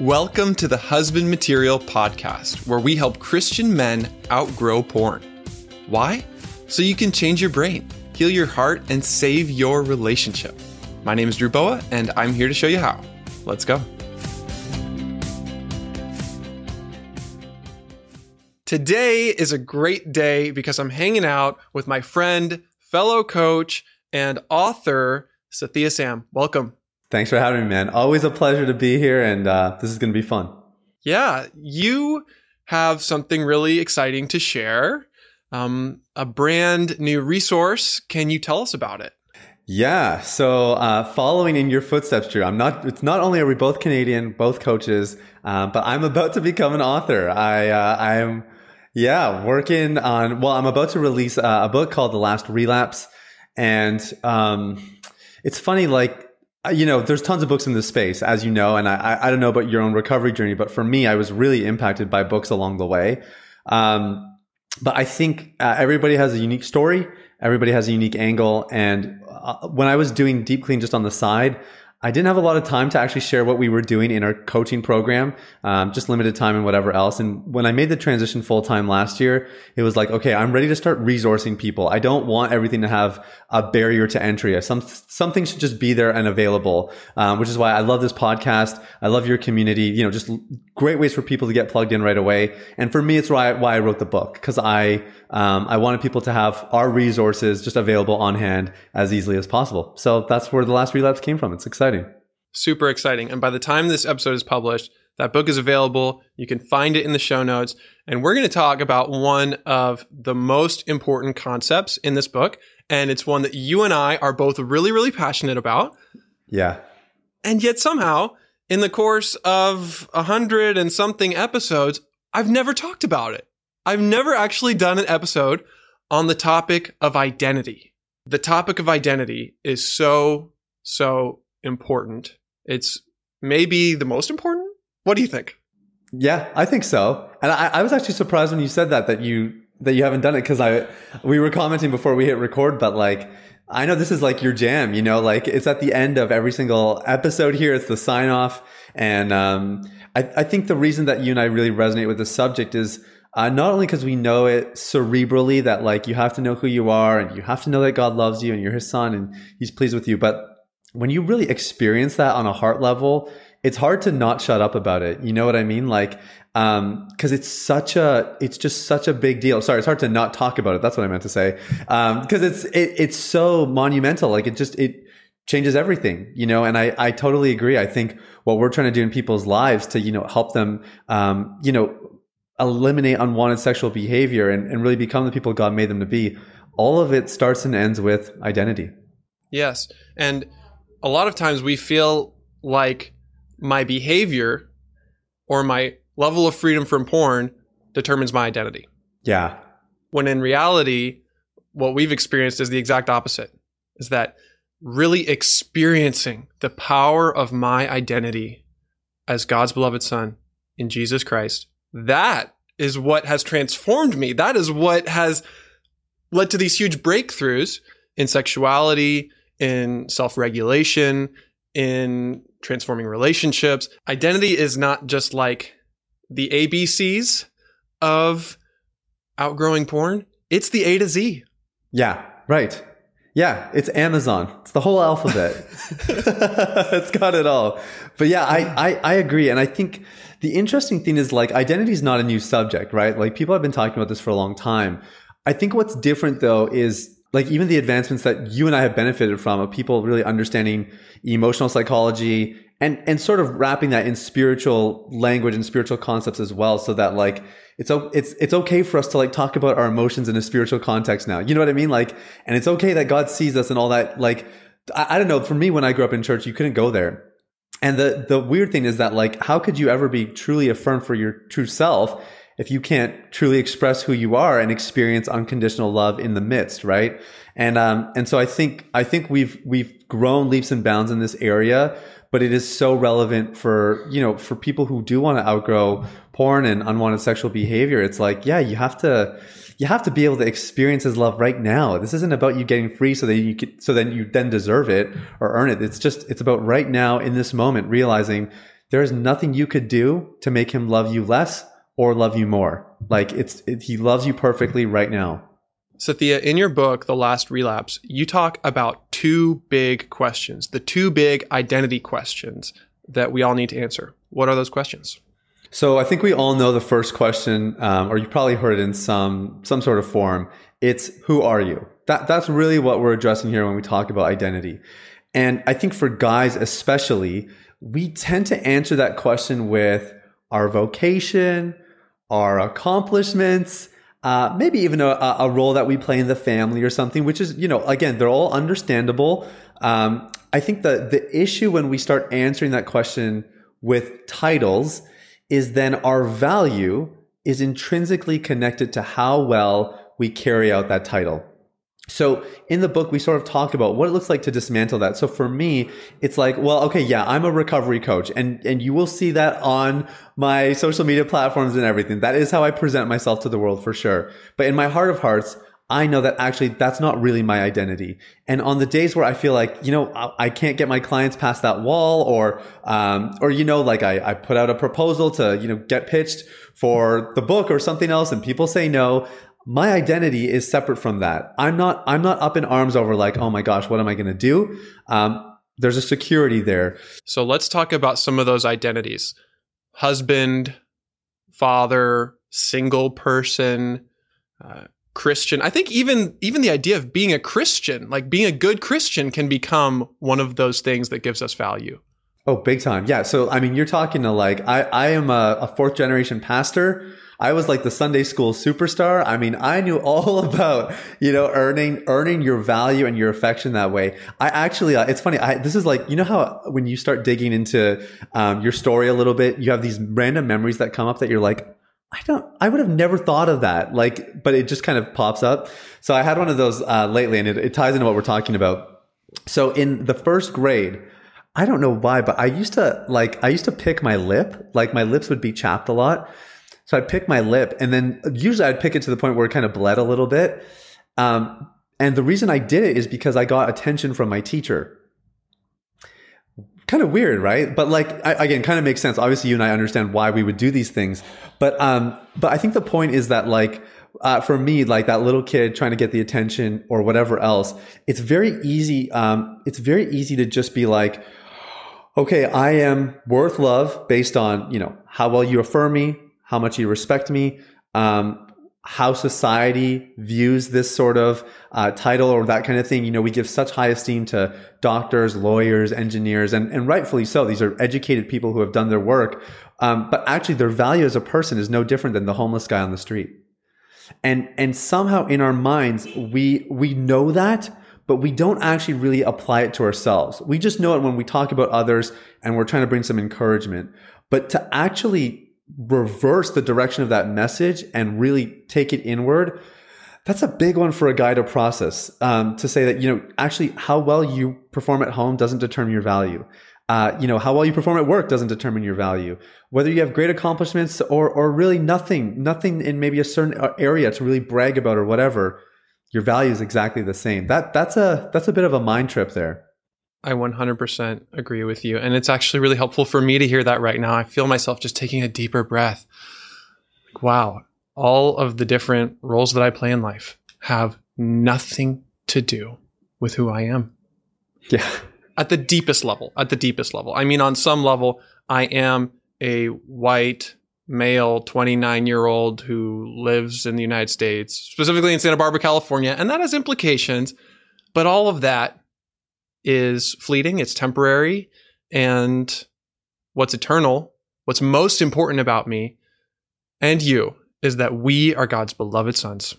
Welcome to the Husband Material Podcast, where we help Christian men outgrow porn. Why? So you can change your brain, heal your heart, and save your relationship. My name is Drew Boa, and I'm here to show you how. Let's go. Today is a great day because I'm hanging out with my friend, fellow coach, and author, Sathya Sam. Welcome. Thanks for having me, man. Always a pleasure to be here, and uh, this is going to be fun. Yeah, you have something really exciting to share. Um, a brand new resource. Can you tell us about it? Yeah. So, uh, following in your footsteps, Drew, I'm not, it's not only are we both Canadian, both coaches, uh, but I'm about to become an author. I, uh, I am, yeah, working on, well, I'm about to release uh, a book called The Last Relapse. And, um, it's funny, like, you know, there's tons of books in this space, as you know, and I, I don't know about your own recovery journey, but for me, I was really impacted by books along the way. Um, but I think uh, everybody has a unique story. Everybody has a unique angle. And uh, when I was doing deep clean just on the side, I didn't have a lot of time to actually share what we were doing in our coaching program, um, just limited time and whatever else. And when I made the transition full time last year, it was like, okay, I'm ready to start resourcing people. I don't want everything to have a barrier to entry. Some something should just be there and available, um, which is why I love this podcast. I love your community. You know, just great ways for people to get plugged in right away. And for me, it's why why I wrote the book because I um, I wanted people to have our resources just available on hand as easily as possible. So that's where the last relapse came from. It's exciting. Super exciting. And by the time this episode is published, that book is available. You can find it in the show notes. And we're going to talk about one of the most important concepts in this book. And it's one that you and I are both really, really passionate about. Yeah. And yet somehow, in the course of a hundred and something episodes, I've never talked about it. I've never actually done an episode on the topic of identity. The topic of identity is so, so important. It's maybe the most important. What do you think? Yeah, I think so. And I, I was actually surprised when you said that, that you, that you haven't done it. Cause I, we were commenting before we hit record, but like, I know this is like your jam, you know, like it's at the end of every single episode here. It's the sign off. And, um, I, I think the reason that you and I really resonate with the subject is, uh, not only because we know it cerebrally that like you have to know who you are and you have to know that God loves you and you're his son and he's pleased with you, but when you really experience that on a heart level, it's hard to not shut up about it. You know what I mean? Like, um, cause it's such a, it's just such a big deal. Sorry, it's hard to not talk about it. That's what I meant to say. Um, cause it's, it, it's so monumental. Like it just, it changes everything, you know, and I, I totally agree. I think what we're trying to do in people's lives to, you know, help them, um, you know, eliminate unwanted sexual behavior and, and really become the people God made them to be, all of it starts and ends with identity. Yes. And a lot of times we feel like my behavior or my level of freedom from porn determines my identity. Yeah. When in reality, what we've experienced is the exact opposite is that really experiencing the power of my identity as God's beloved son in Jesus Christ that is what has transformed me. That is what has led to these huge breakthroughs in sexuality, in self regulation, in transforming relationships. Identity is not just like the ABCs of outgrowing porn, it's the A to Z. Yeah, right. Yeah, it's Amazon. It's the whole alphabet. it's got it all. But yeah, I, I, I agree. And I think the interesting thing is like identity is not a new subject, right? Like people have been talking about this for a long time. I think what's different though is like even the advancements that you and I have benefited from of people really understanding emotional psychology and and sort of wrapping that in spiritual language and spiritual concepts as well so that like it's it's it's okay for us to like talk about our emotions in a spiritual context now. You know what I mean? Like and it's okay that God sees us and all that like I, I don't know, for me when I grew up in church, you couldn't go there and the, the weird thing is that like, how could you ever be truly affirmed for your true self if you can't truly express who you are and experience unconditional love in the midst, right? And, um, and so I think, I think we've, we've grown leaps and bounds in this area, but it is so relevant for, you know, for people who do want to outgrow porn and unwanted sexual behavior. It's like, yeah, you have to, you have to be able to experience his love right now. This isn't about you getting free so that you can, so then you then deserve it or earn it. It's just, it's about right now in this moment, realizing there is nothing you could do to make him love you less or love you more. Like it's, it, he loves you perfectly right now. Sathya, in your book, The Last Relapse, you talk about two big questions, the two big identity questions that we all need to answer. What are those questions? So I think we all know the first question, um, or you probably heard it in some some sort of form. It's who are you? That that's really what we're addressing here when we talk about identity. And I think for guys especially, we tend to answer that question with our vocation, our accomplishments, uh, maybe even a, a, role that we play in the family or something, which is, you know, again, they're all understandable. Um, I think the, the issue when we start answering that question with titles is then our value is intrinsically connected to how well we carry out that title. So in the book, we sort of talk about what it looks like to dismantle that. So for me, it's like, well, okay, yeah, I'm a recovery coach and, and you will see that on my social media platforms and everything. That is how I present myself to the world for sure. But in my heart of hearts, I know that actually that's not really my identity. And on the days where I feel like, you know, I, can't get my clients past that wall or, um, or, you know, like I, I put out a proposal to, you know, get pitched for the book or something else and people say no my identity is separate from that. I'm not, I'm not up in arms over like, oh my gosh, what am I going to do? Um, there's a security there. So let's talk about some of those identities husband, father, single person, uh, Christian. I think even even the idea of being a Christian, like being a good Christian, can become one of those things that gives us value. Oh, big time. Yeah. So I mean, you're talking to like I I am a, a fourth generation pastor. I was like the Sunday school superstar. I mean, I knew all about, you know, earning, earning your value and your affection that way. I actually, uh, it's funny. I, this is like, you know how when you start digging into, um, your story a little bit, you have these random memories that come up that you're like, I don't, I would have never thought of that. Like, but it just kind of pops up. So I had one of those, uh, lately and it, it ties into what we're talking about. So in the first grade, I don't know why, but I used to like, I used to pick my lip. Like my lips would be chapped a lot. So I'd pick my lip and then usually I'd pick it to the point where it kind of bled a little bit. Um, and the reason I did it is because I got attention from my teacher. Kind of weird, right? But like, I, again, kind of makes sense. Obviously, you and I understand why we would do these things. But, um, but I think the point is that like, uh, for me, like that little kid trying to get the attention or whatever else, it's very easy. Um, it's very easy to just be like, okay, I am worth love based on, you know, how well you affirm me, how much you respect me, um, how society views this sort of uh, title or that kind of thing. You know, we give such high esteem to doctors, lawyers, engineers, and, and rightfully so. These are educated people who have done their work. Um, but actually, their value as a person is no different than the homeless guy on the street. And and somehow in our minds, we we know that, but we don't actually really apply it to ourselves. We just know it when we talk about others and we're trying to bring some encouragement. But to actually reverse the direction of that message and really take it inward, that's a big one for a guy to process. Um, to say that, you know, actually how well you perform at home doesn't determine your value. Uh, you know, how well you perform at work doesn't determine your value. Whether you have great accomplishments or, or really nothing, nothing in maybe a certain area to really brag about or whatever, your value is exactly the same. That, that's a, that's a bit of a mind trip there. I 100% agree with you. And it's actually really helpful for me to hear that right now. I feel myself just taking a deeper breath. Wow. All of the different roles that I play in life have nothing to do with who I am. Yeah. At the deepest level, at the deepest level. I mean, on some level, I am a white male 29 year old who lives in the United States, specifically in Santa Barbara, California. And that has implications. But all of that is fleeting, it's temporary, and what's eternal, what's most important about me and you is that we are God's beloved sons,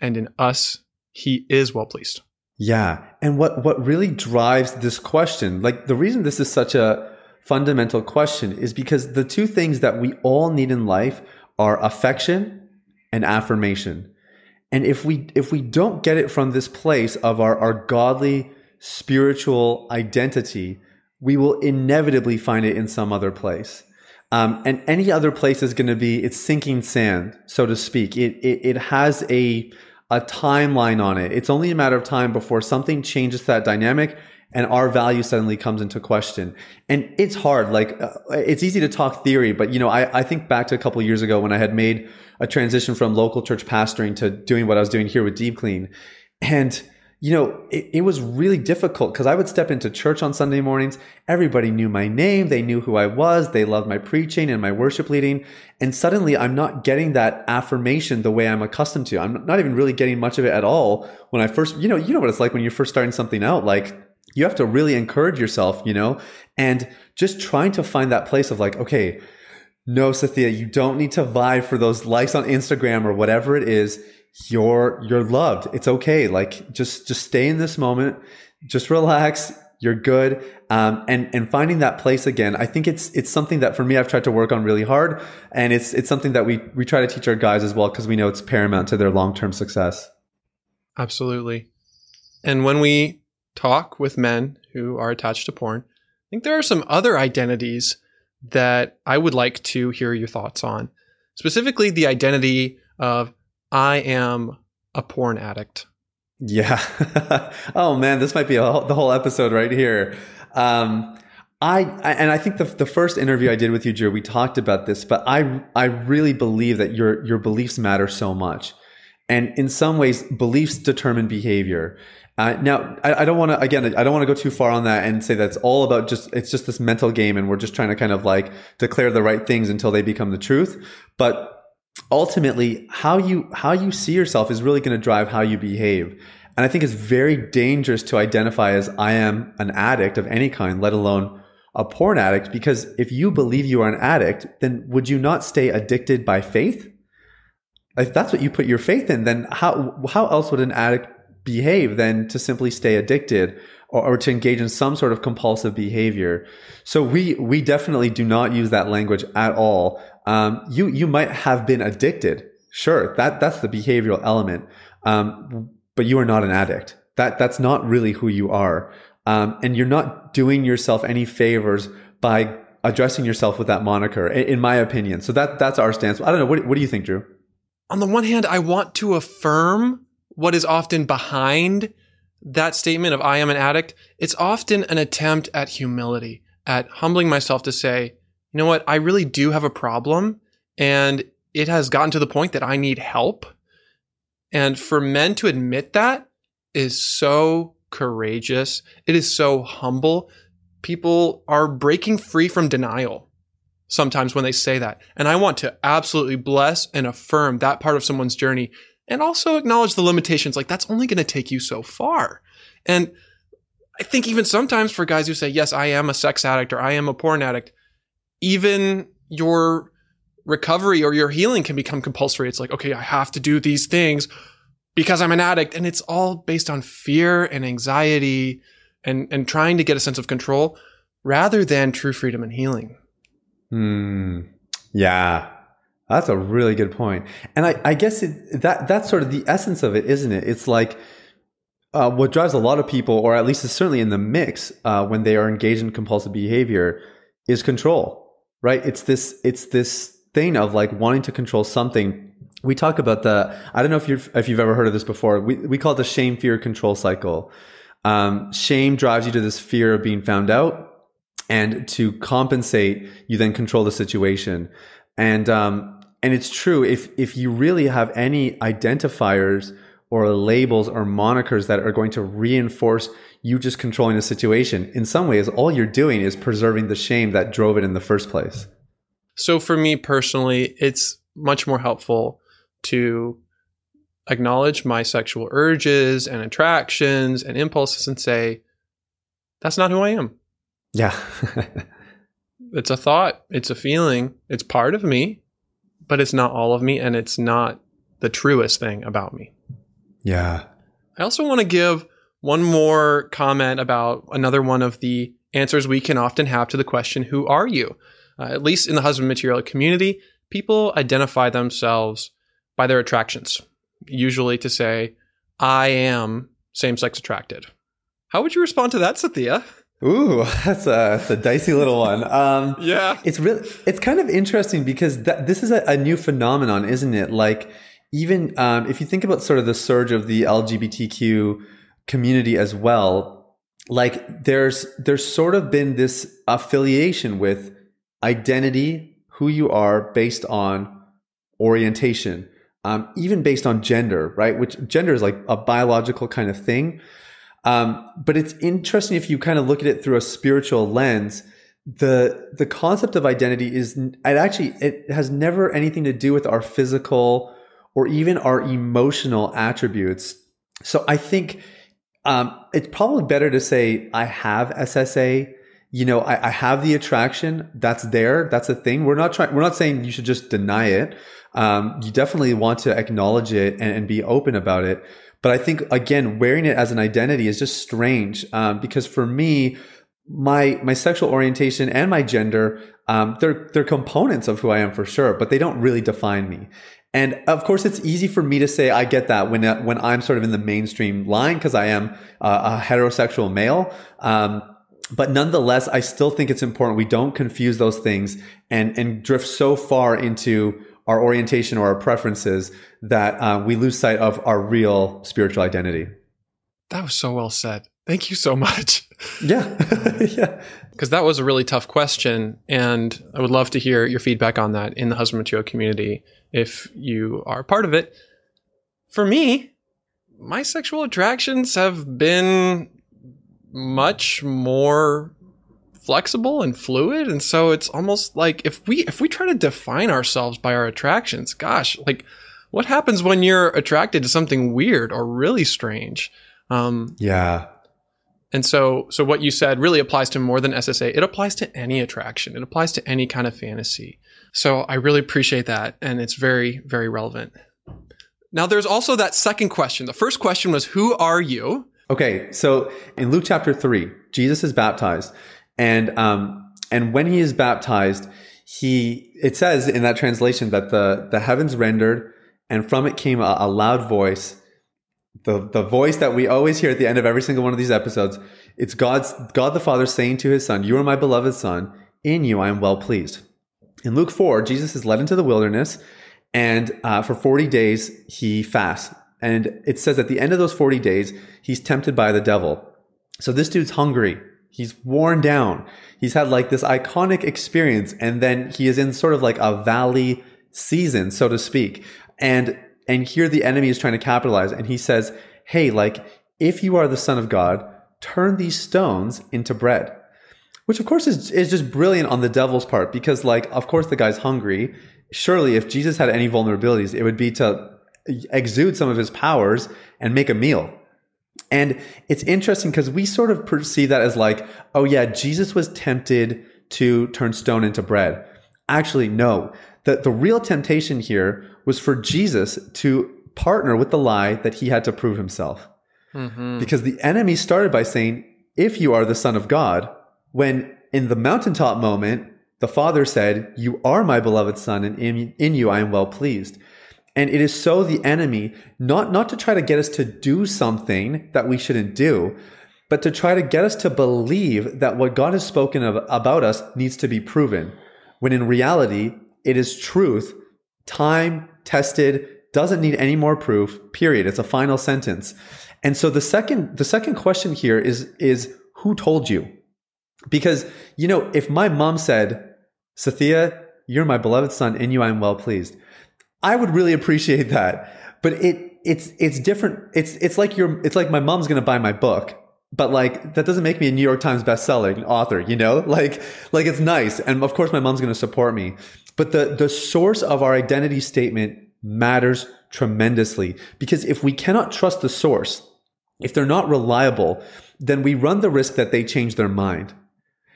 and in us, He is well pleased. Yeah. And what, what really drives this question, like the reason this is such a fundamental question is because the two things that we all need in life are affection and affirmation. And if we, if we don't get it from this place of our, our godly spiritual identity, we will inevitably find it in some other place. Um, and any other place is going to be it's sinking sand, so to speak. It, it it has a a timeline on it. It's only a matter of time before something changes that dynamic, and our value suddenly comes into question. And it's hard. Like uh, it's easy to talk theory, but you know, I, I think back to a couple years ago when I had made a transition from local church pastoring to doing what I was doing here with Deep Clean. And you know, it, it was really difficult because I would step into church on Sunday mornings. Everybody knew my name. They knew who I was. They loved my preaching and my worship leading. And suddenly I'm not getting that affirmation the way I'm accustomed to. I'm not even really getting much of it at all. When I first, you know, you know what it's like when you're first starting something out. Like you have to really encourage yourself, you know, and just trying to find that place of like, okay, no, Sathya, you don't need to vie for those likes on Instagram or whatever it is you're you're loved. It's okay. Like just just stay in this moment. Just relax. You're good. Um, and and finding that place again. I think it's it's something that for me I've tried to work on really hard, and it's it's something that we we try to teach our guys as well because we know it's paramount to their long term success. Absolutely. And when we talk with men who are attached to porn, I think there are some other identities that I would like to hear your thoughts on. Specifically, the identity of I am a porn addict. Yeah. oh man, this might be a, the whole episode right here. Um, I, I, and I think the the first interview I did with you, Drew, we talked about this, but I I really believe that your your beliefs matter so much, and in some ways, beliefs determine behavior. Uh, now, I, I don't want to again, I don't want to go too far on that and say that's all about just it's just this mental game, and we're just trying to kind of like declare the right things until they become the truth. But ultimately how you how you see yourself is really going to drive how you behave. And i think it's very dangerous to identify as i am an addict of any kind let alone a porn addict because if you believe you are an addict then would you not stay addicted by faith? If that's what you put your faith in then how how else would an addict behave than to simply stay addicted or, or to engage in some sort of compulsive behavior? So we we definitely do not use that language at all um, you you might have been addicted. Sure, that that's the behavioral element. Um, but you are not an addict. That that's not really who you are. Um, and you're not doing yourself any favors by addressing yourself with that moniker, in, in, my opinion. So that that's our stance. I don't know. What, what do you think, Drew? On the one hand, I want to affirm what is often behind that statement of I am an addict. It's often an attempt at humility, at humbling myself to say, you know what? I really do have a problem and it has gotten to the point that I need help. And for men to admit that is so courageous. It is so humble. People are breaking free from denial sometimes when they say that. And I want to absolutely bless and affirm that part of someone's journey and also acknowledge the limitations. Like that's only going to take you so far. And I think even sometimes for guys who say, yes, I am a sex addict or I am a porn addict, even your recovery or your healing can become compulsory. It's like, okay, I have to do these things because I'm an addict. And it's all based on fear and anxiety and, and trying to get a sense of control rather than true freedom and healing. Hmm. Yeah. That's a really good point. And I, I guess it, that that's sort of the essence of it, isn't it? It's like uh, what drives a lot of people, or at least is certainly in the mix, uh, when they are engaged in compulsive behavior, is control right? It's this, it's this thing of like wanting to control something. We talk about the, I don't know if you've, if you've ever heard of this before. We, we call it the shame, fear, control cycle. Um, shame drives you to this fear of being found out. And to compensate, you then control the situation. And, um, and it's true. If, if you really have any identifiers or labels or monikers that are going to reinforce you just controlling the situation. In some ways, all you're doing is preserving the shame that drove it in the first place. So for me personally, it's much more helpful to acknowledge my sexual urges and attractions and impulses and say, that's not who I am. Yeah. it's a thought, it's a feeling, it's part of me, but it's not all of me and it's not the truest thing about me. Yeah. I also want to give one more comment about another one of the answers we can often have to the question, Who are you? Uh, at least in the husband material community, people identify themselves by their attractions, usually to say, I am same sex attracted. How would you respond to that, Sathya? Ooh, that's a that's a dicey little one. Um, yeah, it's really it's kind of interesting because that, this is a, a, new phenomenon, isn't it? Like even um, if you think about sort of the surge of the LGBTQ community as well, like there's there's sort of been this affiliation with identity, who you are based on orientation, um, even based on gender, right? Which gender is like a biological kind of thing. Um, but it's interesting if you kind of look at it through a spiritual lens. The the concept of identity is it actually it has never anything to do with our physical or even our emotional attributes. So I think um, it's probably better to say I have SSA. You know, I, I have the attraction. That's there. That's a thing. We're not trying. We're not saying you should just deny it. Um, you definitely want to acknowledge it and, and, be open about it. But I think again, wearing it as an identity is just strange um, because for me, my my sexual orientation and my gender, um, they're they're components of who I am for sure, but they don't really define me. And of course, it's easy for me to say I get that when uh, when I'm sort of in the mainstream line because I am uh, a heterosexual male. Um, but nonetheless, I still think it's important we don't confuse those things and and drift so far into our orientation or our preferences that uh, we lose sight of our real spiritual identity. That was so well said. Thank you so much. Yeah. yeah. Because that was a really tough question. And I would love to hear your feedback on that in the husband material community if you are part of it. For me, my sexual attractions have been much more flexible and fluid and so it's almost like if we if we try to define ourselves by our attractions gosh like what happens when you're attracted to something weird or really strange? Um yeah. and so so what you said really applies to more than ssa it applies to any attraction. It applies to any kind of fantasy so i really appreciate that and it's very very relevant now there's also that second question the first question was who are you okay so in luke chapter 3 jesus is baptized and um, and when he is baptized, he it says in that translation that the the heavens rendered, and from it came a, a loud voice, the the voice that we always hear at the end of every single one of these episodes. It's God's God the Father saying to His Son, "You are my beloved Son; in you I am well pleased." In Luke four, Jesus is led into the wilderness, and uh, for forty days he fasts. And it says at the end of those forty days, he's tempted by the devil. So this dude's hungry. He's worn down. He's had like this iconic experience and then he is in sort of like a valley season, so to speak. And, and here the enemy is trying to capitalize and he says, Hey, like, if you are the son of God, turn these stones into bread. Which of course is, is just brilliant on the devil's part because like, of course the guy's hungry. Surely if Jesus had any vulnerabilities, it would be to exude some of his powers and make a meal and it's interesting because we sort of perceive that as like, oh yeah, Jesus was tempted to turn stone into bread. Actually, no. The, the real temptation here was for Jesus to partner with the lie that he had to prove himself. Mm-hmm. Because the enemy started by saying, if you are the son of God, when in the mountaintop moment, the father said, you are my beloved son and in, in you I am well pleased. And it is so the enemy, not, not to try to get us to do something that we shouldn't do, but to try to get us to believe that what God has spoken of, about us needs to be proven. When in reality, it is truth, time tested, doesn't need any more proof, period. It's a final sentence. And so the second, the second question here is, is who told you? Because, you know, if my mom said, Sathya, you're my beloved son, in you I am well pleased. I would really appreciate that. But it it's it's different. It's it's like your it's like my mom's gonna buy my book, but like that doesn't make me a New York Times bestselling author, you know? Like like it's nice. And of course my mom's gonna support me. But the the source of our identity statement matters tremendously. Because if we cannot trust the source, if they're not reliable, then we run the risk that they change their mind.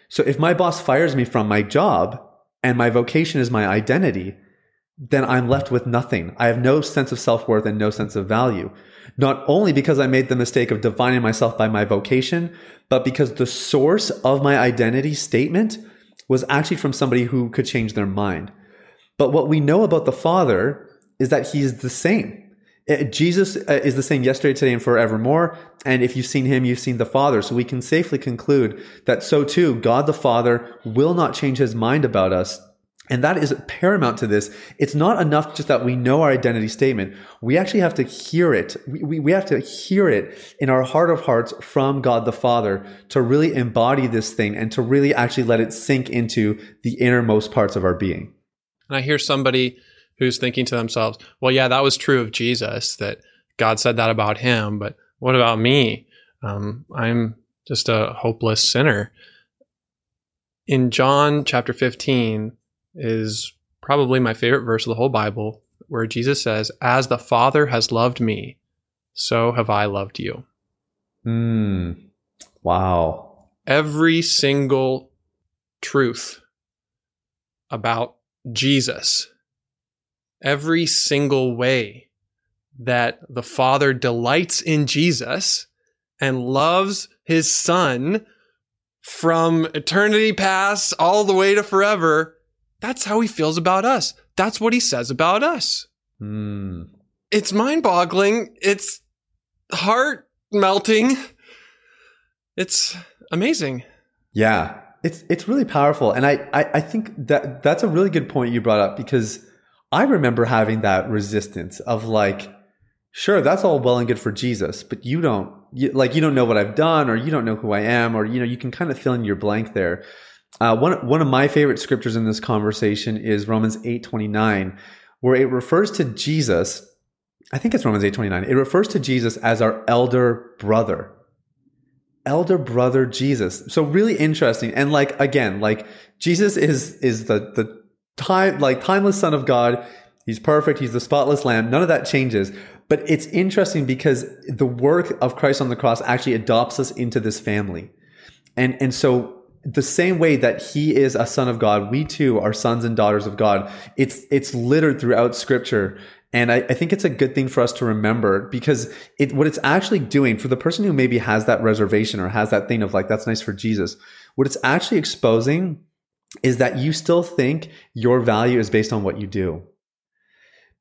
So if my boss fires me from my job and my vocation is my identity, then I'm left with nothing. I have no sense of self worth and no sense of value. Not only because I made the mistake of defining myself by my vocation, but because the source of my identity statement was actually from somebody who could change their mind. But what we know about the Father is that he is the same. Uh, Jesus uh, is the same yesterday, today, and forevermore. And if you've seen him, you've seen the Father. So we can safely conclude that so too, God the Father will not change his mind about us And that is paramount to this. It's not enough just that we know our identity statement. We actually have to hear it. We, we, we, have to hear it in our heart of hearts from God the Father to really embody this thing and to really actually let it sink into the innermost parts of our being. And I hear somebody who's thinking to themselves, well, yeah, that was true of Jesus, that God said that about him, but what about me? Um, I'm just a hopeless sinner. In John chapter 15, is probably my favorite verse of the whole Bible, where Jesus says, As the Father has loved me, so have I loved you. Hmm. Wow. Every single truth about Jesus, every single way that the Father delights in Jesus and loves his Son from eternity past all the way to forever that's how he feels about us. That's what he says about us. Mm. It's mind boggling. It's heart melting. It's amazing. Yeah. It's it's really powerful. And I, I, I think that that's a really good point you brought up because I remember having that resistance of like, sure, that's all well and good for Jesus, but you don't you, like you don't know what I've done or you don't know who I am or you know you can kind of fill in your blank there. Uh, one one of my favorite scriptures in this conversation is Romans eight twenty nine, where it refers to Jesus. I think it's Romans eight twenty nine. It refers to Jesus as our elder brother, elder brother Jesus. So really interesting. And like again, like Jesus is is the the time like timeless Son of God. He's perfect. He's the spotless Lamb. None of that changes. But it's interesting because the work of Christ on the cross actually adopts us into this family. And and so the same way that he is a son of God, we too are sons and daughters of God. It's it's littered throughout scripture. And I, I, think it's a good thing for us to remember because it what it's actually doing for the person who maybe has that reservation or has that thing of like, that's nice for Jesus, what it's actually exposing is that you still think your value is based on what you do.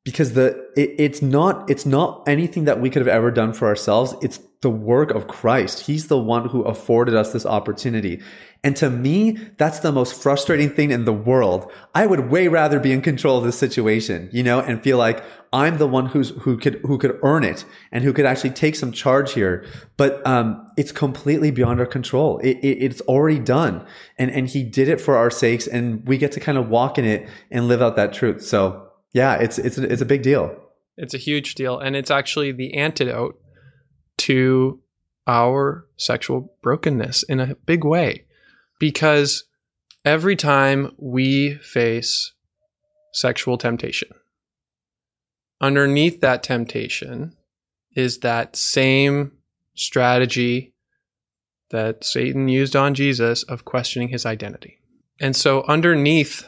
Because the it, it's not it's not anything that we could have ever done for ourselves. It's the work of Christ. He's the one who afforded us this opportunity. And to me, that's the most frustrating thing in the world. I would way rather be in control of this situation, you know, and feel like I'm the one who's, who could, who could earn it and who could actually take some charge here. But, um, it's completely beyond our control. It, it, it's already done. And, and he did it for our sakes and we get to kind of walk in it and live out that truth. So yeah, it's, it's, it's a big deal. It's a huge deal. And it's actually the antidote to our sexual brokenness in a big way because every time we face sexual temptation, underneath that temptation is that same strategy that Satan used on Jesus of questioning his identity. And so, underneath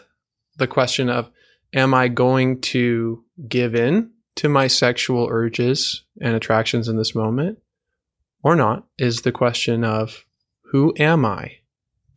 the question of, am I going to give in to my sexual urges and attractions in this moment or not, is the question of, who am I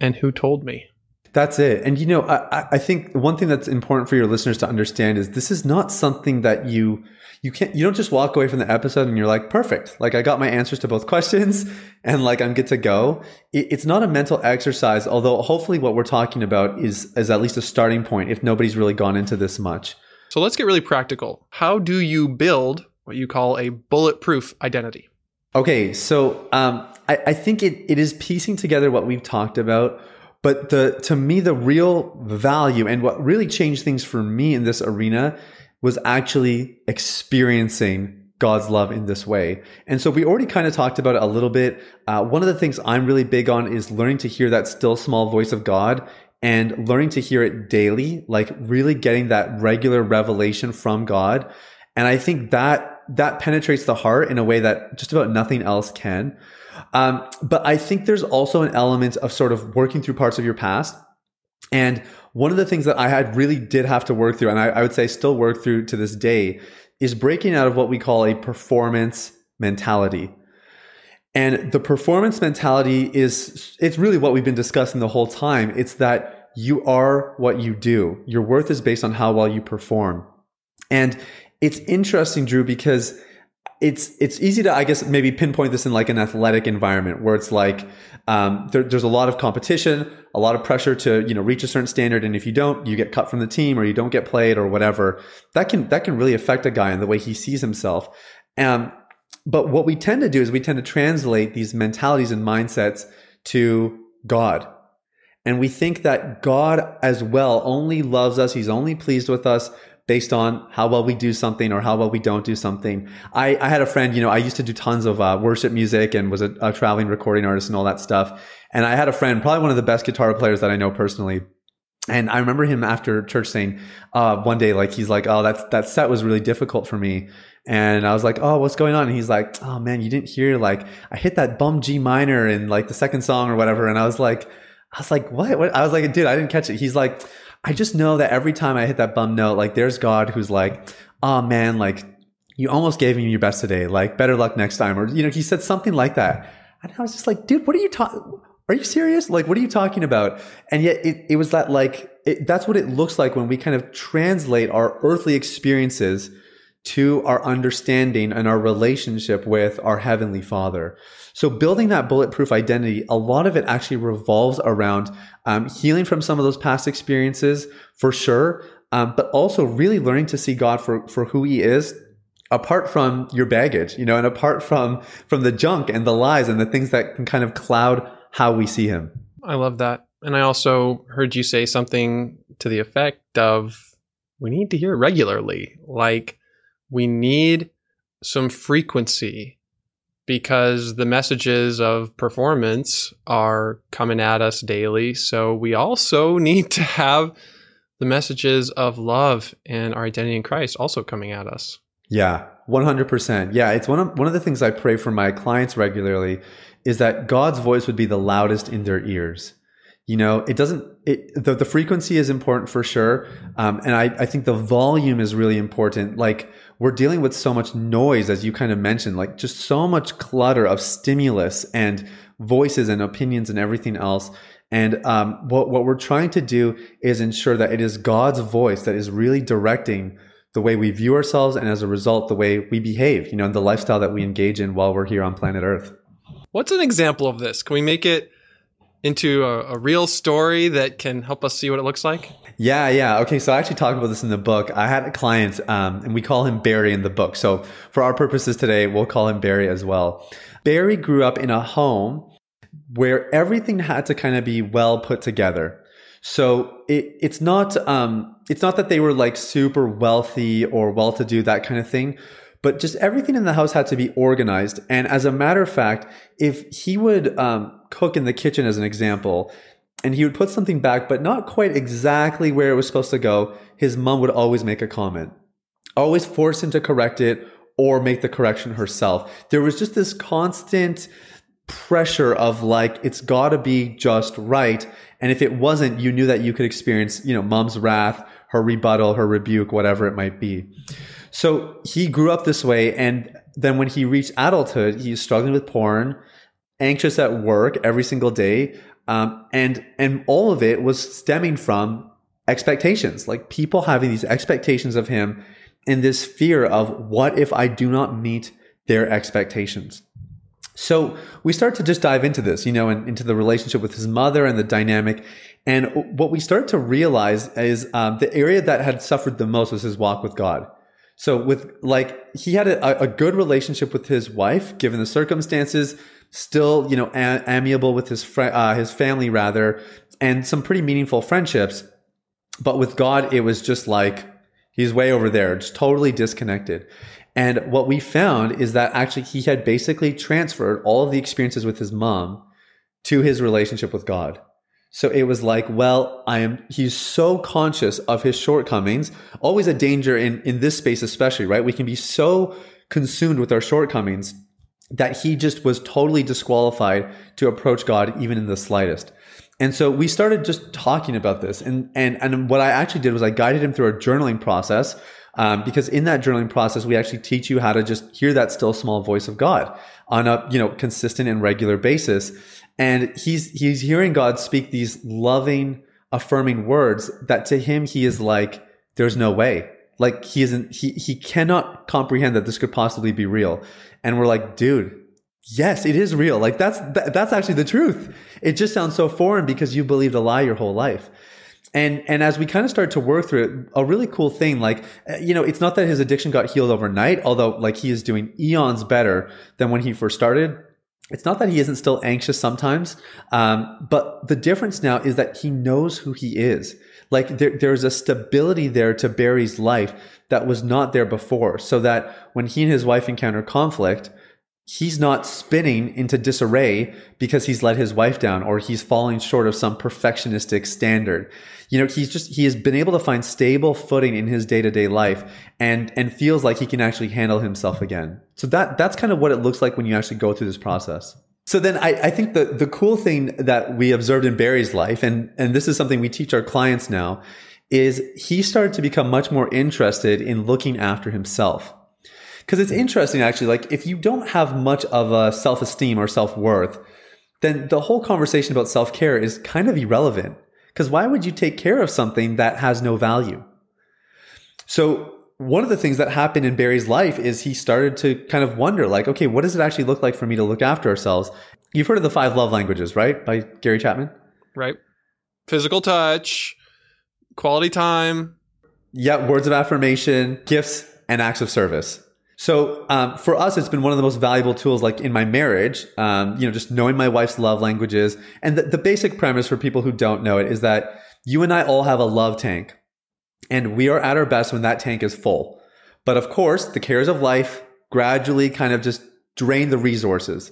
and who told me. That's it. And you know, I, I think one thing that's important for your listeners to understand is this is not something that you you can't you don't just walk away from the episode and you're like perfect like i got my answers to both questions and like i'm good to go it, it's not a mental exercise although hopefully what we're talking about is is at least a starting point if nobody's really gone into this much so let's get really practical how do you build what you call a bulletproof identity okay so um, I, I think it, it is piecing together what we've talked about. But the, to me, the real value and what really changed things for me in this arena was actually experiencing God's love in this way. And so we already kind of talked about it a little bit. Uh, one of the things I'm really big on is learning to hear that still small voice of God and learning to hear it daily, like really getting that regular revelation from God. And I think that that penetrates the heart in a way that just about nothing else can. Um, but I think there's also an element of sort of working through parts of your past. And one of the things that I had really did have to work through, and I, I would say still work through to this day, is breaking out of what we call a performance mentality. And the performance mentality is, it's really what we've been discussing the whole time. It's that you are what you do. Your worth is based on how well you perform. And it's interesting, Drew, because it's it's easy to I guess maybe pinpoint this in like an athletic environment where it's like um, there, there's a lot of competition, a lot of pressure to you know reach a certain standard, and if you don't, you get cut from the team or you don't get played or whatever. That can that can really affect a guy in the way he sees himself. Um, but what we tend to do is we tend to translate these mentalities and mindsets to God. And we think that God as well only loves us. He's only pleased with us based on how well we do something or how well we don't do something. I, I had a friend, you know, I used to do tons of uh, worship music and was a, a traveling recording artist and all that stuff. And I had a friend, probably one of the best guitar players that I know personally. And I remember him after church saying, uh, one day, like, he's like, Oh, that's, that set was really difficult for me. And I was like, Oh, what's going on? And he's like, Oh man, you didn't hear, like, I hit that bum G minor in like the second song or whatever. And I was like, I was like, what? what? I was like, dude, I didn't catch it. He's like, I just know that every time I hit that bum note, like there's God who's like, oh man, like you almost gave me your best today. Like better luck next time. Or, you know, he said something like that. And I was just like, dude, what are you talking? Are you serious? Like, what are you talking about? And yet it, it was that like, it, that's what it looks like when we kind of translate our earthly experiences to our understanding and our relationship with our heavenly father. So building that bulletproof identity, a lot of it actually revolves around um, healing from some of those past experiences for sure, um, but also really learning to see God for for who He is, apart from your baggage, you know, and apart from from the junk and the lies and the things that can kind of cloud how we see Him. I love that, and I also heard you say something to the effect of we need to hear regularly, like we need some frequency because the messages of performance are coming at us daily. So we also need to have the messages of love and our identity in Christ also coming at us. Yeah, 100%. Yeah, it's one of one of the things I pray for my clients regularly is that God's voice would be the loudest in their ears. You know, it doesn't, it, the, the frequency is important for sure. Um, and I, I think the volume is really important. Like, we're dealing with so much noise, as you kind of mentioned, like just so much clutter of stimulus and voices and opinions and everything else. And um, what, what we're trying to do is ensure that it is God's voice that is really directing the way we view ourselves and as a result, the way we behave, you know, and the lifestyle that we engage in while we're here on planet Earth. What's an example of this? Can we make it into a, a, real story that can help us see what it looks like? Yeah, yeah. Okay, so I actually talked about this in the book. I had a client, um, and we call him Barry in the book. So for our purposes today, we'll call him Barry as well. Barry grew up in a home where everything had to kind of be well put together. So it, it's not um, it's not that they were like super wealthy or well to do that kind of thing, but just everything in the house had to be organized. And as a matter of fact, if he would um, cook in the kitchen, as an example, and he would put something back, but not quite exactly where it was supposed to go, his mom would always make a comment, always force him to correct it or make the correction herself. There was just this constant pressure of like, it's gotta be just right. And if it wasn't, you knew that you could experience, you know, mom's wrath, her rebuttal, her rebuke, whatever it might be. So he grew up this way. And then when he reached adulthood, he's struggling with porn, anxious at work every single day. Um, and, and all of it was stemming from expectations, like people having these expectations of him and this fear of what if I do not meet their expectations. So we start to just dive into this, you know, and into the relationship with his mother and the dynamic. And what we start to realize is um, the area that had suffered the most was his walk with God. So with like he had a, a good relationship with his wife, given the circumstances, still you know a- amiable with his fr- uh, his family rather, and some pretty meaningful friendships. But with God, it was just like he's way over there, just totally disconnected. And what we found is that actually he had basically transferred all of the experiences with his mom to his relationship with God. So it was like, well, I am, he's so conscious of his shortcomings, always a danger in, in this space, especially, right? We can be so consumed with our shortcomings that he just was totally disqualified to approach God even in the slightest. And so we started just talking about this. And, and, and what I actually did was I guided him through a journaling process. Um, because in that journaling process, we actually teach you how to just hear that still small voice of God on a, you know, consistent and regular basis. And he's, he's hearing God speak these loving, affirming words that to him, he is like, there's no way. Like he isn't, he, he cannot comprehend that this could possibly be real. And we're like, dude, yes, it is real. Like that's, that, that's actually the truth. It just sounds so foreign because you believed a lie your whole life. And, and as we kind of start to work through it, a really cool thing, like, uh, you know, it's not that his addiction got healed overnight, although like he is doing eons better than when he first started. It's not that he isn't still anxious sometimes. Um, but the difference now is that he knows who he is. Like there, there's a stability there to Barry's life that was not there before. So that when he and his wife encounter conflict, he's not spinning into disarray because he's let his wife down or he's falling short of some perfectionistic standard. You know, he's just, he has been able to find stable footing in his day to day life and, and feels like he can actually handle himself again. So that, that's kind of what it looks like when you actually go through this process. So then I, I think the, the cool thing that we observed in Barry's life, and, and this is something we teach our clients now, is he started to become much more interested in looking after himself. Because it's interesting, actually, like if you don't have much of a self esteem or self worth, then the whole conversation about self care is kind of irrelevant. Because why would you take care of something that has no value? So, one of the things that happened in Barry's life is he started to kind of wonder, like, okay, what does it actually look like for me to look after ourselves? You've heard of the five love languages, right? By Gary Chapman? Right. Physical touch, quality time. Yeah, words of affirmation, gifts, and acts of service. So um, for us, it's been one of the most valuable tools, like in my marriage. Um, you know, just knowing my wife's love languages, and the, the basic premise for people who don't know it is that you and I all have a love tank, and we are at our best when that tank is full. But of course, the cares of life gradually kind of just drain the resources.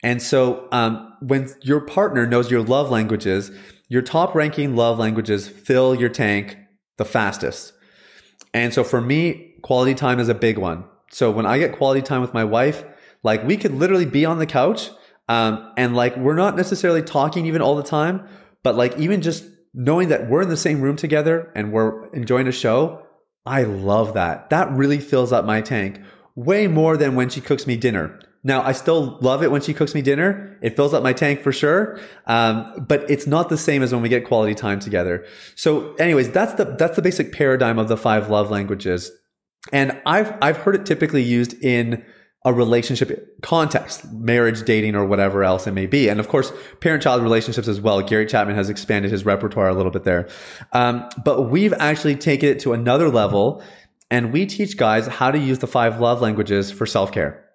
And so um, when your partner knows your love languages, your top ranking love languages fill your tank the fastest. And so for me, quality time is a big one. So when I get quality time with my wife, like we could literally be on the couch, um, and like we're not necessarily talking even all the time, but like even just knowing that we're in the same room together and we're enjoying a show, I love that. That really fills up my tank way more than when she cooks me dinner. Now, I still love it when she cooks me dinner. It fills up my tank for sure. Um, but it's not the same as when we get quality time together. So anyways, that's the, that's the basic paradigm of the five love languages. And I've, I've heard it typically used in a relationship context, marriage, dating, or whatever else it may be. And of course, parent child relationships as well. Gary Chapman has expanded his repertoire a little bit there. Um, but we've actually taken it to another level and we teach guys how to use the five love languages for self care.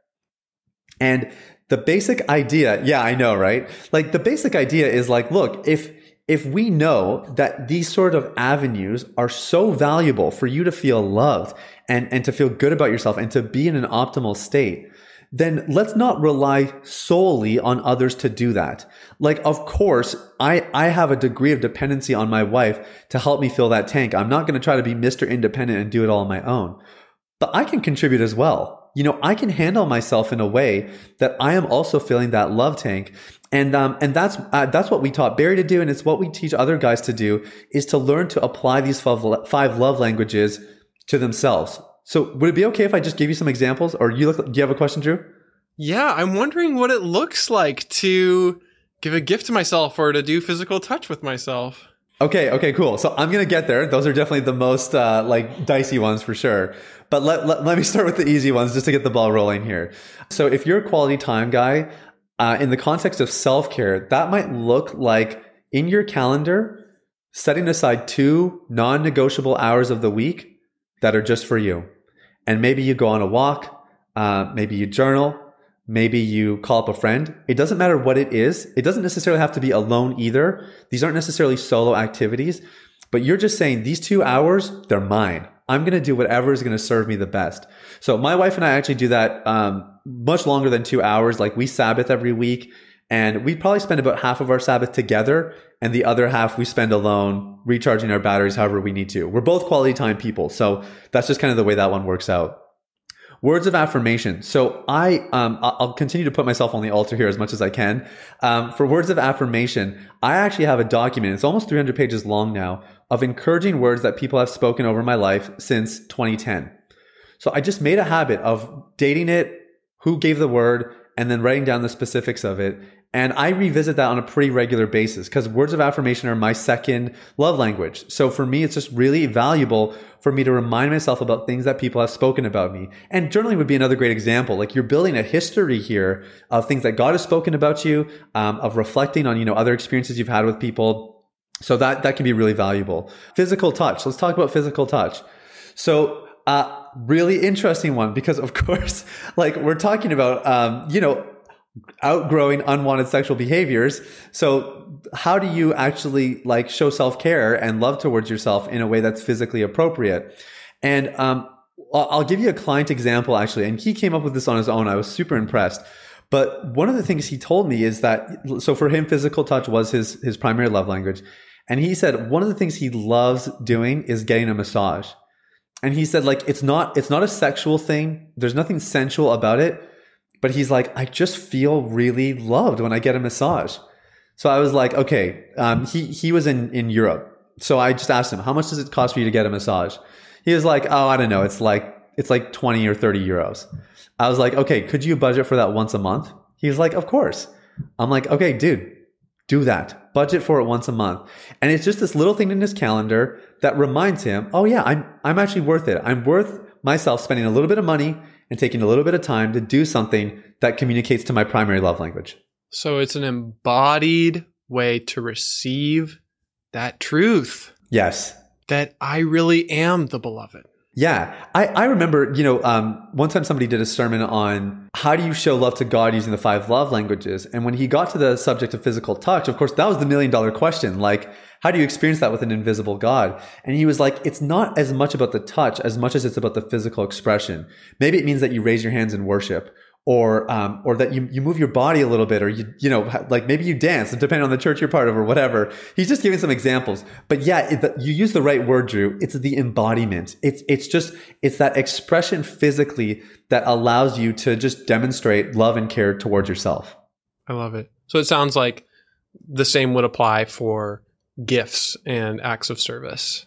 And the basic idea, yeah, I know, right? Like the basic idea is like, look, if, if we know that these sort of avenues are so valuable for you to feel loved and, and to feel good about yourself and to be in an optimal state, then let's not rely solely on others to do that. Like, of course, I, I have a degree of dependency on my wife to help me fill that tank. I'm not going to try to be Mr. Independent and do it all on my own, but I can contribute as well. You know, I can handle myself in a way that I am also filling that love tank. And, um, and that's, uh, that's what we taught Barry to do. And it's what we teach other guys to do is to learn to apply these five, five love languages to themselves. So would it be okay if I just gave you some examples or you look, do you have a question, Drew? Yeah, I'm wondering what it looks like to give a gift to myself or to do physical touch with myself. Okay, okay, cool. So I'm gonna get there. Those are definitely the most uh, like dicey ones for sure. But let, let, let me start with the easy ones just to get the ball rolling here. So if you're a quality time guy, uh, in the context of self care, that might look like in your calendar setting aside two non negotiable hours of the week that are just for you. And maybe you go on a walk, uh, maybe you journal, maybe you call up a friend. It doesn't matter what it is. It doesn't necessarily have to be alone either. These aren't necessarily solo activities, but you're just saying these two hours, they're mine. I'm going to do whatever is going to serve me the best. So my wife and I actually do that um, much longer than two hours. Like we Sabbath every week and we probably spend about half of our Sabbath together and the other half we spend alone recharging our batteries however we need to. We're both quality time people. So that's just kind of the way that one works out. Words of affirmation. So I, um, I'll continue to put myself on the altar here as much as I can. Um, for words of affirmation, I actually have a document. It's almost 300 pages long now of encouraging words that people have spoken over my life since 2010. So I just made a habit of dating it, who gave the word, and then writing down the specifics of it. And I revisit that on a pretty regular basis because words of affirmation are my second love language. So for me, it's just really valuable for me to remind myself about things that people have spoken about me. And journaling would be another great example. Like you're building a history here of things that God has spoken about you, um, of reflecting on, you know, other experiences you've had with people. So that, that can be really valuable. Physical touch. Let's talk about physical touch. So, uh, really interesting one because of course, like we're talking about, um, you know, outgrowing unwanted sexual behaviors. So how do you actually like show self-care and love towards yourself in a way that's physically appropriate? And, um, I'll give you a client example actually. And he came up with this on his own. I was super impressed. But one of the things he told me is that, so for him, physical touch was his, his primary love language. And he said one of the things he loves doing is getting a massage. And he said like, it's not, it's not a sexual thing. There's nothing sensual about it but he's like, I just feel really loved when I get a massage. So I was like, okay, um, he, he was in, in Europe. So I just asked him, how much does it cost for you to get a massage? He was like, oh, I don't know. It's like, it's like 20 or 30 euros. I was like, okay, could you budget for that once a month? He was like, of course. I'm like, okay, dude, do that. Budget for it once a month. And it's just this little thing in his calendar that reminds him, oh yeah, I'm, I'm actually worth it. I'm worth myself spending a little bit of money and taking a little bit of time to do something that communicates to my primary love language. So it's an embodied way to receive that truth. Yes. That I really am the beloved. Yeah. I, I remember, you know, um, one time somebody did a sermon on how do you show love to God using the five love languages? And when he got to the subject of physical touch, of course, that was the million dollar question. Like, how do you experience that with an invisible God? And he was like, it's not as much about the touch as much as it's about the physical expression. Maybe it means that you raise your hands in worship or um, or that you, you move your body a little bit, or you you know like maybe you dance, depending on the church you're part of, or whatever. He's just giving some examples, but yeah, it, the, you use the right word, Drew. It's the embodiment. It's it's just it's that expression physically that allows you to just demonstrate love and care towards yourself. I love it. So it sounds like the same would apply for gifts and acts of service.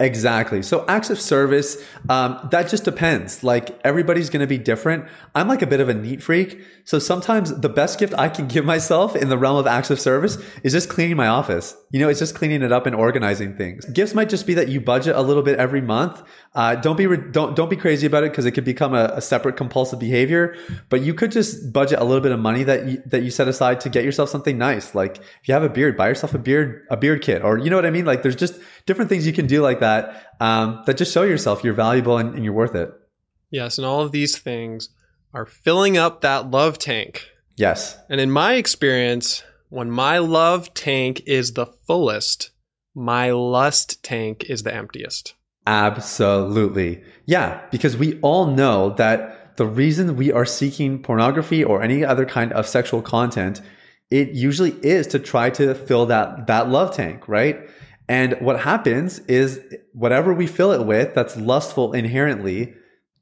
Exactly. So acts of service, um, that just depends. Like everybody's going to be different. I'm like a bit of a neat freak. So sometimes the best gift I can give myself in the realm of acts of service is just cleaning my office. You know, it's just cleaning it up and organizing things. Gifts might just be that you budget a little bit every month. Uh, don't be, re- don't, don't be crazy about it because it could become a, a, separate compulsive behavior, but you could just budget a little bit of money that you, that you set aside to get yourself something nice. Like if you have a beard, buy yourself a beard, a beard kit or you know what I mean? Like there's just different things you can do like that, um, that just show yourself you're valuable and, and you're worth it. Yes. And all of these things are filling up that love tank. Yes. And in my experience, when my love tank is the fullest, my lust tank is the emptiest. Absolutely. Yeah, because we all know that the reason we are seeking pornography or any other kind of sexual content, it usually is to try to fill that, that love tank, right? And what happens is whatever we fill it with that's lustful inherently,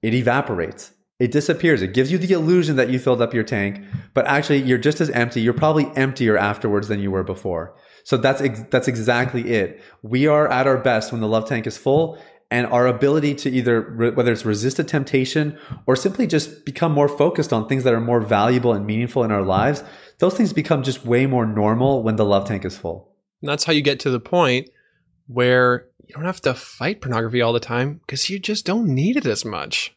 it evaporates. It disappears. It gives you the illusion that you filled up your tank, but actually you're just as empty. You're probably emptier afterwards than you were before. So that's ex- that's exactly it. We are at our best when the love tank is full and our ability to either re- whether it's resist a temptation or simply just become more focused on things that are more valuable and meaningful in our lives those things become just way more normal when the love tank is full and that's how you get to the point where you don't have to fight pornography all the time because you just don't need it as much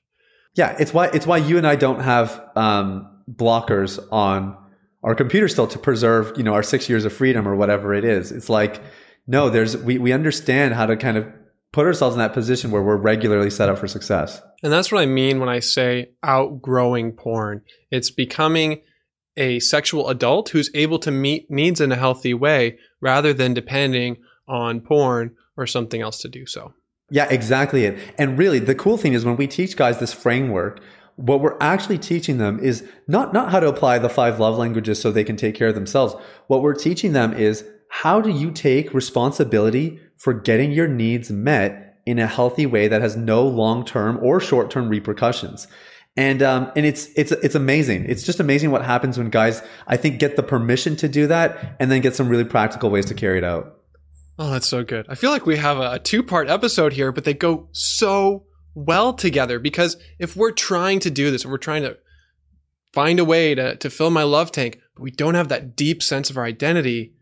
yeah it's why it's why you and i don't have um, blockers on our computer still to preserve you know our six years of freedom or whatever it is it's like no there's we, we understand how to kind of put ourselves in that position where we're regularly set up for success. And that's what I mean when I say outgrowing porn. It's becoming a sexual adult who's able to meet needs in a healthy way rather than depending on porn or something else to do so. Yeah, exactly it. And really the cool thing is when we teach guys this framework, what we're actually teaching them is not, not how to apply the five love languages so they can take care of themselves. What we're teaching them is how do you take responsibility for getting your needs met in a healthy way that has no long-term or short-term repercussions. And um, and it's it's it's amazing. It's just amazing what happens when guys I think get the permission to do that and then get some really practical ways to carry it out. Oh, that's so good. I feel like we have a two-part episode here, but they go so well together because if we're trying to do this, if we're trying to find a way to to fill my love tank, but we don't have that deep sense of our identity,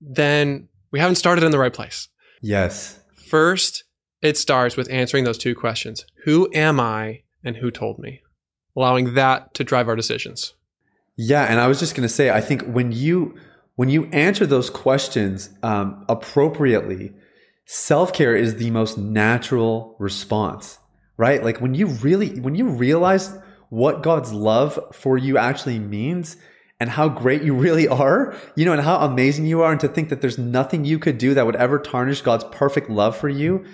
then we haven't started in the right place. Yes. First, it starts with answering those two questions Who am I and who told me? Allowing that to drive our decisions. Yeah, and I was just going to say, I think when you when you answer those questions um, appropriately, self care is the most natural response, right? Like when you really when you realize what God's love for you actually means and how great you really are, you know, and how amazing you are, and to think that there's nothing you could do that would ever tarnish God's perfect love for you,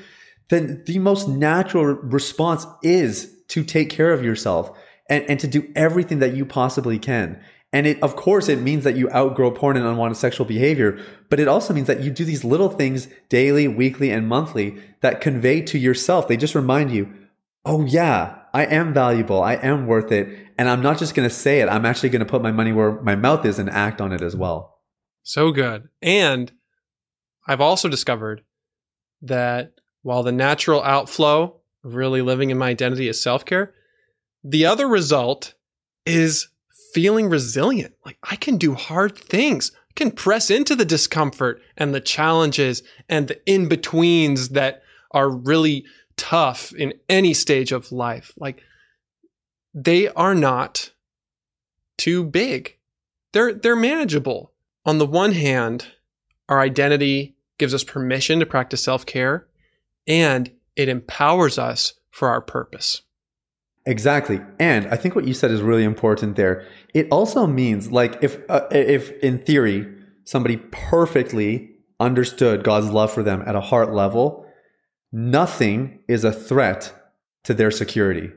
then the most natural response is to take care of yourself and, and to do everything that you possibly can. And it, of course, it means that you outgrow porn and unwanted sexual behavior, but it also means that you do these little things daily, weekly, and monthly that convey to yourself. They just remind you, oh yeah, I am valuable. I am worth it. And I'm not just going to say it. I'm actually going to put my money where my mouth is and act on it as well. So good. And I've also discovered that while the natural outflow of really living in my identity is self care, the other result is feeling resilient. Like I can do hard things. I can press into the discomfort and the challenges and the in betweens that are really tough in any stage of life. Like they are not too big. They're they're manageable. On the one hand, our identity gives us permission to practice self-care and it empowers us for our purpose. Exactly. And I think what you said is really important there. It also means like if uh, if in theory somebody perfectly understood God's love for them at a heart level, nothing is a threat to their security.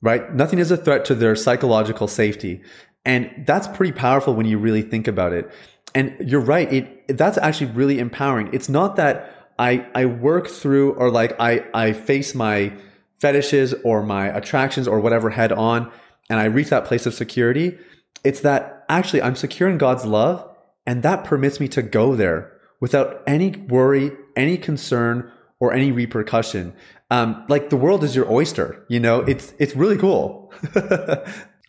Right? Nothing is a threat to their psychological safety. And that's pretty powerful when you really think about it. And you're right, it that's actually really empowering. It's not that I I work through or like I I face my fetishes or my attractions or whatever head on and I reach that place of security, it's that actually I'm secure in God's love and that permits me to go there without any worry, any concern, or any repercussion. Um, like the world is your oyster, you know, it's, it's really cool. well,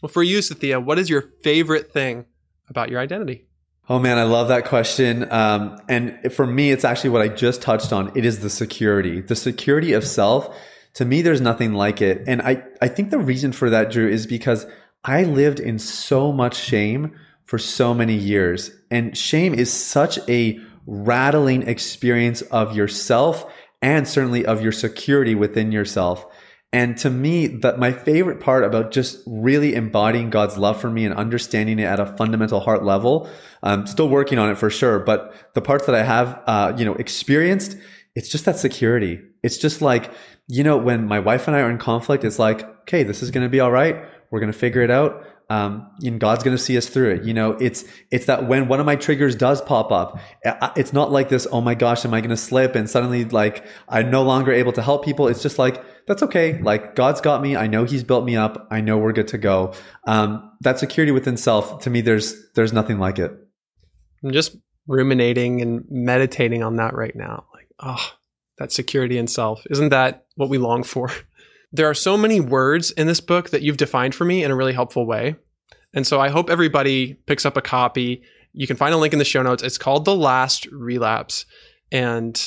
for you, Sathya, what is your favorite thing about your identity? Oh man, I love that question. Um, and for me, it's actually what I just touched on. It is the security, the security of self to me, there's nothing like it. And I, I think the reason for that, Drew, is because I lived in so much shame for so many years. And shame is such a rattling experience of yourself and certainly of your security within yourself. And to me, that my favorite part about just really embodying God's love for me and understanding it at a fundamental heart level, I'm still working on it for sure. But the parts that I have, uh, you know, experienced, it's just that security. It's just like you know, when my wife and I are in conflict, it's like, okay, this is going to be all right. We're going to figure it out. Um, and God's going to see us through it. You know, it's, it's that when one of my triggers does pop up, it's not like this, oh my gosh, am I going to slip? And suddenly like I'm no longer able to help people. It's just like, that's okay. Like God's got me. I know he's built me up. I know we're good to go. Um, that security within self, to me, there's, there's nothing like it. I'm just ruminating and meditating on that right now. Like, oh, that security in self. Isn't that what we long for? There are so many words in this book that you've defined for me in a really helpful way. And so I hope everybody picks up a copy. You can find a link in the show notes. It's called The Last Relapse, and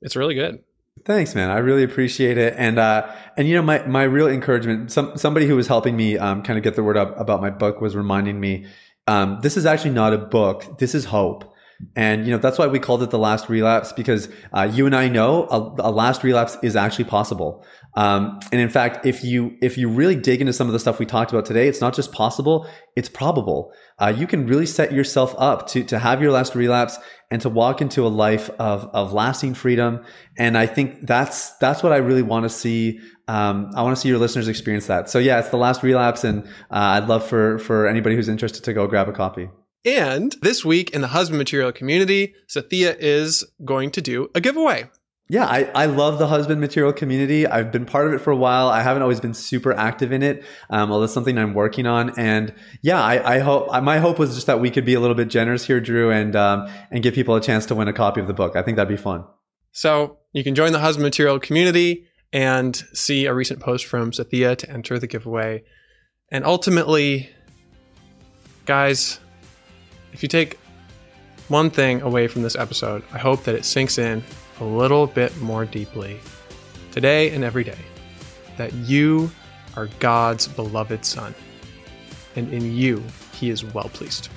it's really good. Thanks, man. I really appreciate it. And uh, and you know, my my real encouragement. Some somebody who was helping me um, kind of get the word up about my book was reminding me, um, this is actually not a book. This is hope. And you know that's why we called it the last relapse because uh, you and I know a, a, last relapse is actually possible. Um, and in fact, if you if you really dig into some of the stuff we talked about today, it's not just possible; it's probable. Uh, you can really set yourself up to to have your last relapse and to walk into a life of of lasting freedom. And I think that's that's what I really want to see. Um, I want to see your listeners experience that. So yeah, it's the last relapse, and uh, I'd love for for anybody who's interested to go grab a copy. And this week in the husband material community, Sathya is going to do a giveaway. Yeah, I, I love the husband material community. I've been part of it for a while. I haven't always been super active in it, um, although it's something I'm working on. And yeah, I, I hope my hope was just that we could be a little bit generous here, Drew, and um, and give people a chance to win a copy of the book. I think that'd be fun. So you can join the husband material community and see a recent post from Sathya to enter the giveaway. And ultimately, guys, if you take one thing away from this episode, I hope that it sinks in a little bit more deeply today and every day that you are God's beloved Son, and in you he is well pleased.